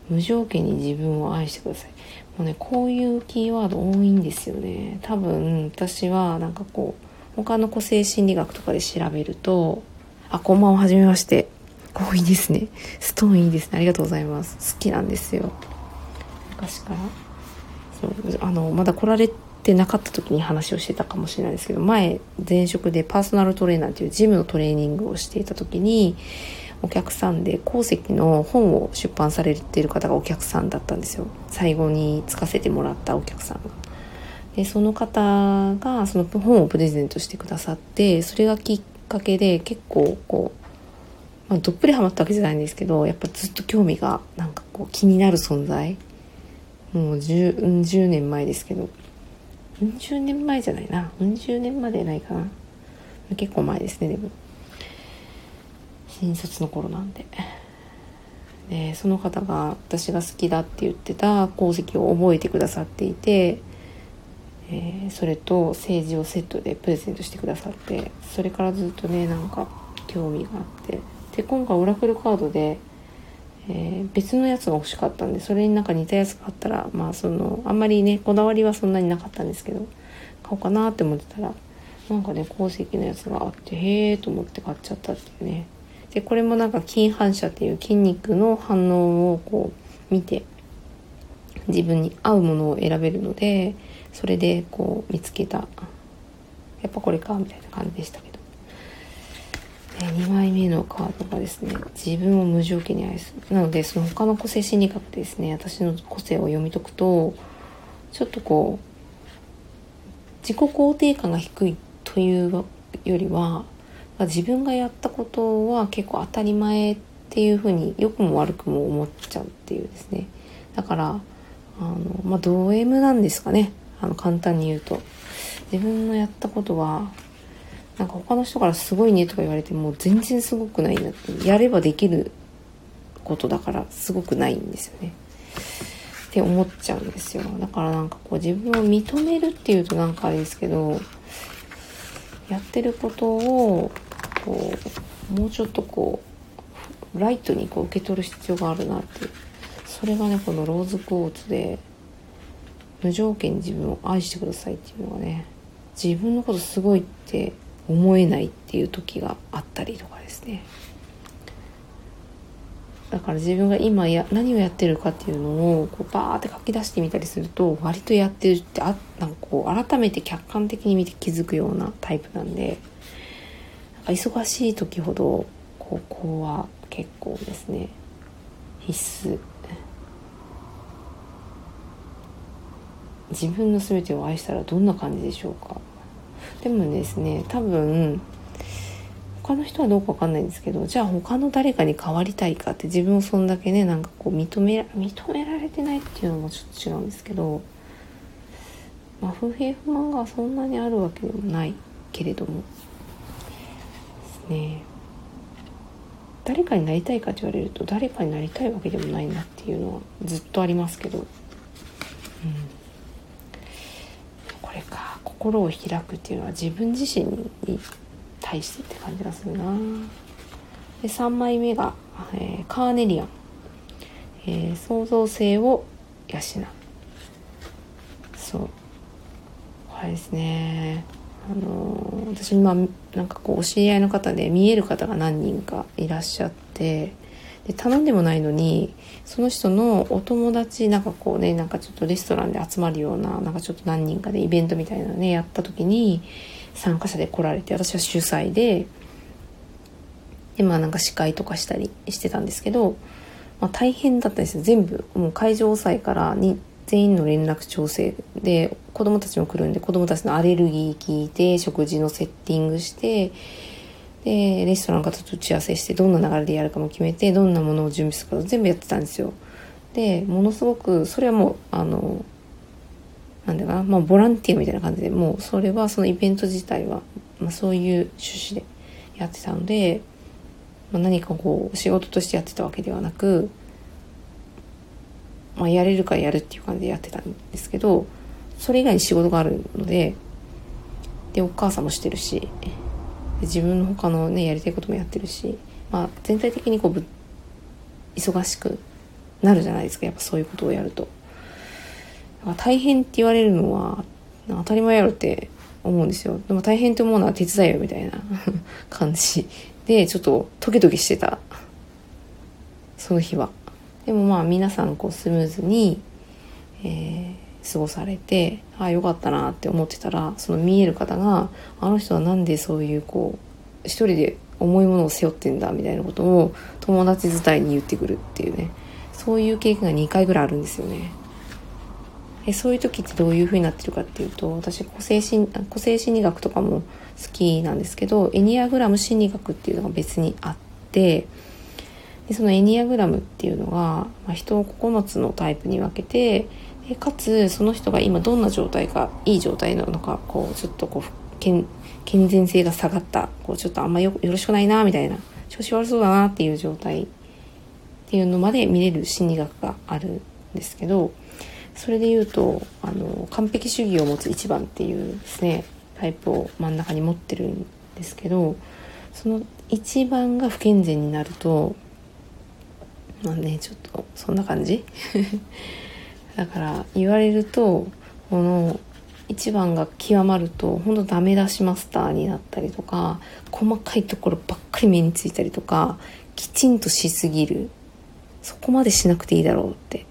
無条件に自分を愛してください。もうねこういうキーワード多いんですよね。多分私はなんかこう他の個性心理学とかで調べるとあこんばんははじめまして。多いですね。ストーンいいですね。ありがとうございます。好きなんですよ。昔から。あのまだ来られてなかった時に話をしてたかもしれないですけど前前職でパーソナルトレーナーっていうジムのトレーニングをしていた時にお客さんで鉱石の本を出版されている方がお客さんだったんですよ。最後につかせてもらったお客さんが。でその方がその本をプレゼントしてくださってそれがきっかけで結構こう、まあ、どっぷりハマったわけじゃないんですけどやっぱずっと興味がなんかこう気になる存在もう 10, 10年前ですけど。うん十年前じゃないな。うん十年までないかな。結構前ですねでも。新卒の頃なんで。でその方が私が好きだって言ってた功績を覚えてくださっていて、えー、それと政治をセットでプレゼントしてくださってそれからずっとねなんか興味があって。で今回オラクルカードで、えー、別のやつが欲しかったんでそれになんか似たやつがあったらまあそのあんまりねこだわりはそんなになかったんですけど買おうかなって思ってたらなんかね鉱石のやつがあってへえと思って買っちゃったっていうね。でこれもなんか筋反射っていう筋肉の反応をこう見て自分に合うものを選べるのでそれでこう見つけた。やっぱこれかみたいな感じでしたけど。2枚目のカードがですね自分を無条件に愛する。なのでその他の個性心理学でですね私の個性を読み解くとちょっとこう自己肯定感が低いというよりは自分がやったことは結構当たり前っていうふうに良くも悪くも思っちゃうっていうですね。だからあのまあド M なんですかね。あの簡単に言うと。自分のやったことはなんか他の人からすごいねとか言われても全然すごくないなってやればできることだからすごくないんですよね。って思っちゃうんですよ。だからなんかこう自分を認めるっていうとなんかあれですけどやってることをこうもうちょっとこうライトにこう受け取る必要があるなって。それがねこのローズクォーツで無条件に自分を愛してくださいっていうのがね自分のことすごいって思えないっていう時があったりとかですね。だから自分が今や何をやってるかっていうのをこうバーって書き出してみたりすると割とやってるってあなんかこう改めて客観的に見て気づくようなタイプなんで忙しい時ほどここは結構ですね必須。自分の全てを愛したらどんな感じでしょうか。でもですね多分他の人はどうか分かんないんですけどじゃあ他の誰かに変わりたいかって自分をそんだけねなんかこう認め認められてないっていうのもちょっと違うんですけど、まあ、不平不満がそんなにあるわけでもないけれどもですね。誰かになりたいかって言われると誰かになりたいわけでもないなっていうのはずっとありますけど、うん、これか。心を開くっていうのは自分自身に対してって感じがするな。で3枚目が、えー、カーネリアン、えー、創造性を養う。そう。これですね。あの私今なんかこうお知り合いの方で見える方が何人かいらっしゃってで頼んでもないのにその人のお友達なんかこうねなんかちょっとレストランで集まるようななんかちょっと何人かでイベントみたいなのねやった時に参加者で来られて私は主催ででまあなんか司会とかしたりしてたんですけど、まあ、大変だったんですよ。全部もう会場抑えからに全員の連絡調整で子供たちも来るんで子供たちのアレルギー聞いて食事のセッティングしてでレストランの方と打ち合わせしてどんな流れでやるかも決めてどんなものを準備するか全部やってたんですよ。でものすごくそれはもうあのなんだかなまあボランティアみたいな感じでもうそれはそのイベント自体は、まあ、そういう趣旨でやってたので、まあ、何かこう仕事としてやってたわけではなく、まあ、やれるからやるっていう感じでやってたんですけどそれ以外に仕事があるのででお母さんもしてるし自分の他のねやりたいこともやってるし、まあ、全体的にこう忙しくなるじゃないですかやっぱそういうことをやると。大変って言われるのは当たり前やろって思うんですよ。でも大変って思うのは手伝いよみたいな 感じでちょっとトゲトゲしてたその日は。でもまあ皆さんこうスムーズに、え、過ごされてああよかったなって思ってたらその見える方があの人はなんでそういうこう一人で重いものを背負ってんだみたいなことを友達伝いに言ってくるっていうねそういう経験が2回ぐらいあるんですよね。えそういう時ってどういう風になってるかっていうと私個性心個性心理学とかも好きなんですけどエニアグラム心理学っていうのが別にあってでそのエニアグラムっていうのが、まあ、人を9つのタイプに分けてでかつその人が今どんな状態かいい状態なのかこうちょっとこう健健全性が下がったこうちょっとあんまよよろしくないなみたいな調子悪そうだなっていう状態っていうのまで見れる心理学があるんですけどそれで言うとあの完璧主義を持つ1番っていうですねタイプを真ん中に持ってるんですけどその1番が不健全になるとまあねちょっとそんな感じ？だから言われるとこの1番が極まると本当ダメ出しマスターになったりとか細かいところばっかり目についたりとかきちんとしすぎる。そこまでしなくていいだろうって。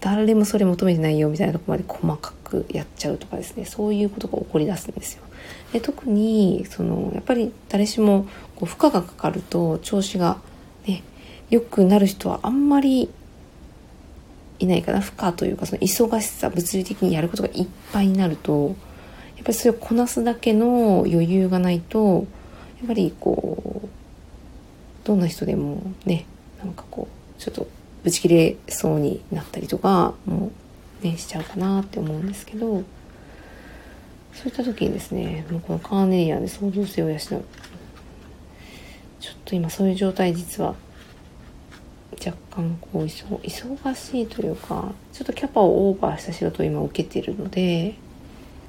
誰もそれ求めてないよみたいなとこまで細かくやっちゃうとかですね。そういうことが起こりだすんですよ。で特にそのやっぱり誰しもこう負荷がかかると調子がね良くなる人はあんまりいないかな負荷というかその忙しさ物理的にやることがいっぱいになるとやっぱりそれをこなすだけの余裕がないとやっぱりこうどんな人でもねなんかこうちょっとブチ切れそうになったりとかもうねしちゃうかなって思うんですけどそういった時にですねもうこのカーネリアンで創造性を養う。ちょっと今そういう状態実は若干こう忙しいというかちょっとキャパをオーバーした仕事を今受けているので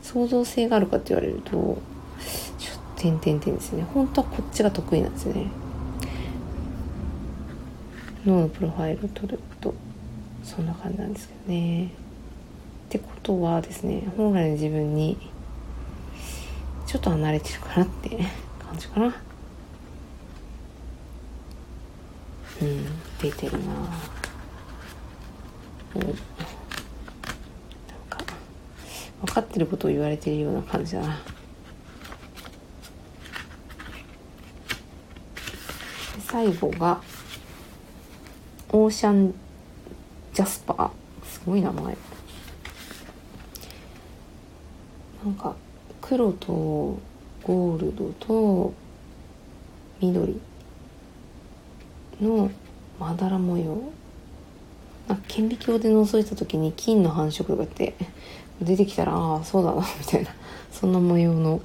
創造性があるかって言われるとちょっと点々点ですね。本当はこっちが得意なんですね。脳のプロファイルを取るとそんな感じなんですけどね。ってことはですね本来の自分にちょっと離れてるかなって感じかな。うん。出てるな。うん。なんか分かってることを言われてるような感じだな。最後がオーシャンジャスパー。すごい名前。なんか黒とゴールドと緑のまだら模様。顕微鏡で覗いた時に金の繁殖とかって出てきたらああそうだなみたいな。そんな模様の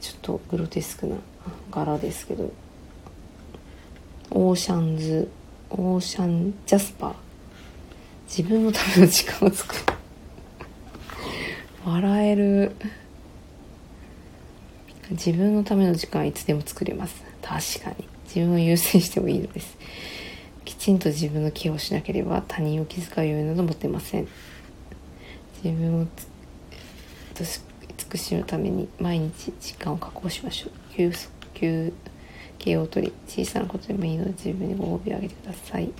ちょっとグロテスクな柄ですけど。オーシャンズオーシャンジャスパー。自分のための時間を作る。笑える。自分のための時間いつでも作れます。確かに。自分を優先してもいいのです。きちんと自分のケアをしなければ他人を気遣う余裕など持てません。自分を慈しむために毎日時間を確保しましょう。休休計を取り小さなことでもいいので自分にご褒美をあげてください。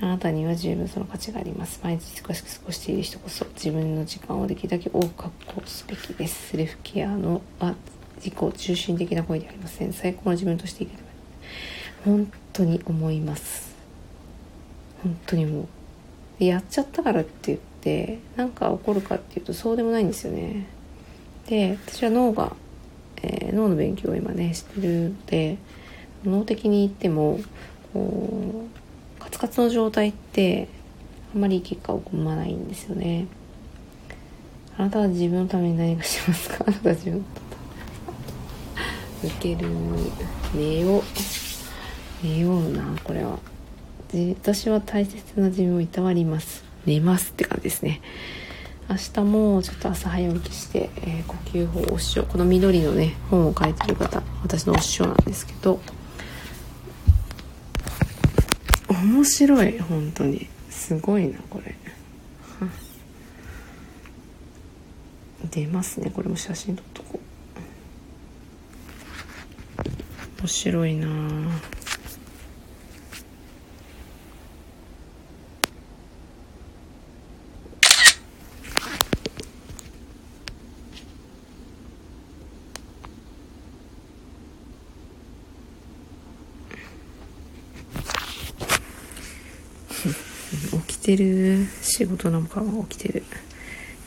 あなたには十分その価値があります。毎日少しく過ごしている人こそ自分の時間をできるだけ多く確保すべきです。セルフケアのは自己中心的な声ではありません。最高の自分としていければ本当に思います。本当にもう。やっちゃったからって言って何か起こるかっていうとそうでもないんですよね。で私は脳が、えー、脳の勉強を今ねしてるので脳的に言ってもこうカツカツの状態ってあんまりいい結果を生まないんですよね。あなたは自分のために何かしますか？あなたは自分の受ける寝よう寝ようなこれは。私は大切な自分をいたわります。寝ますって感じですね。明日もちょっと朝早起きして、えー、呼吸法お師匠この緑のね本を書いてる方私のお師匠なんですけど。面白い本当に。すごいなこれ。出ますねこれも写真撮っとこう。面白いな起きてる仕事なんかは起きてる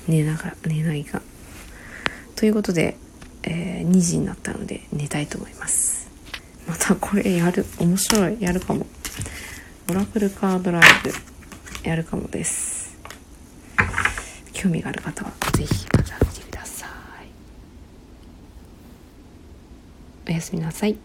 寝ながら寝ないが。ということで、えー、2時になったので寝たいと思います。またこれやる面白いやるかも。オラクルカードライブやるかもです。興味がある方は是非また見てください。おやすみなさい。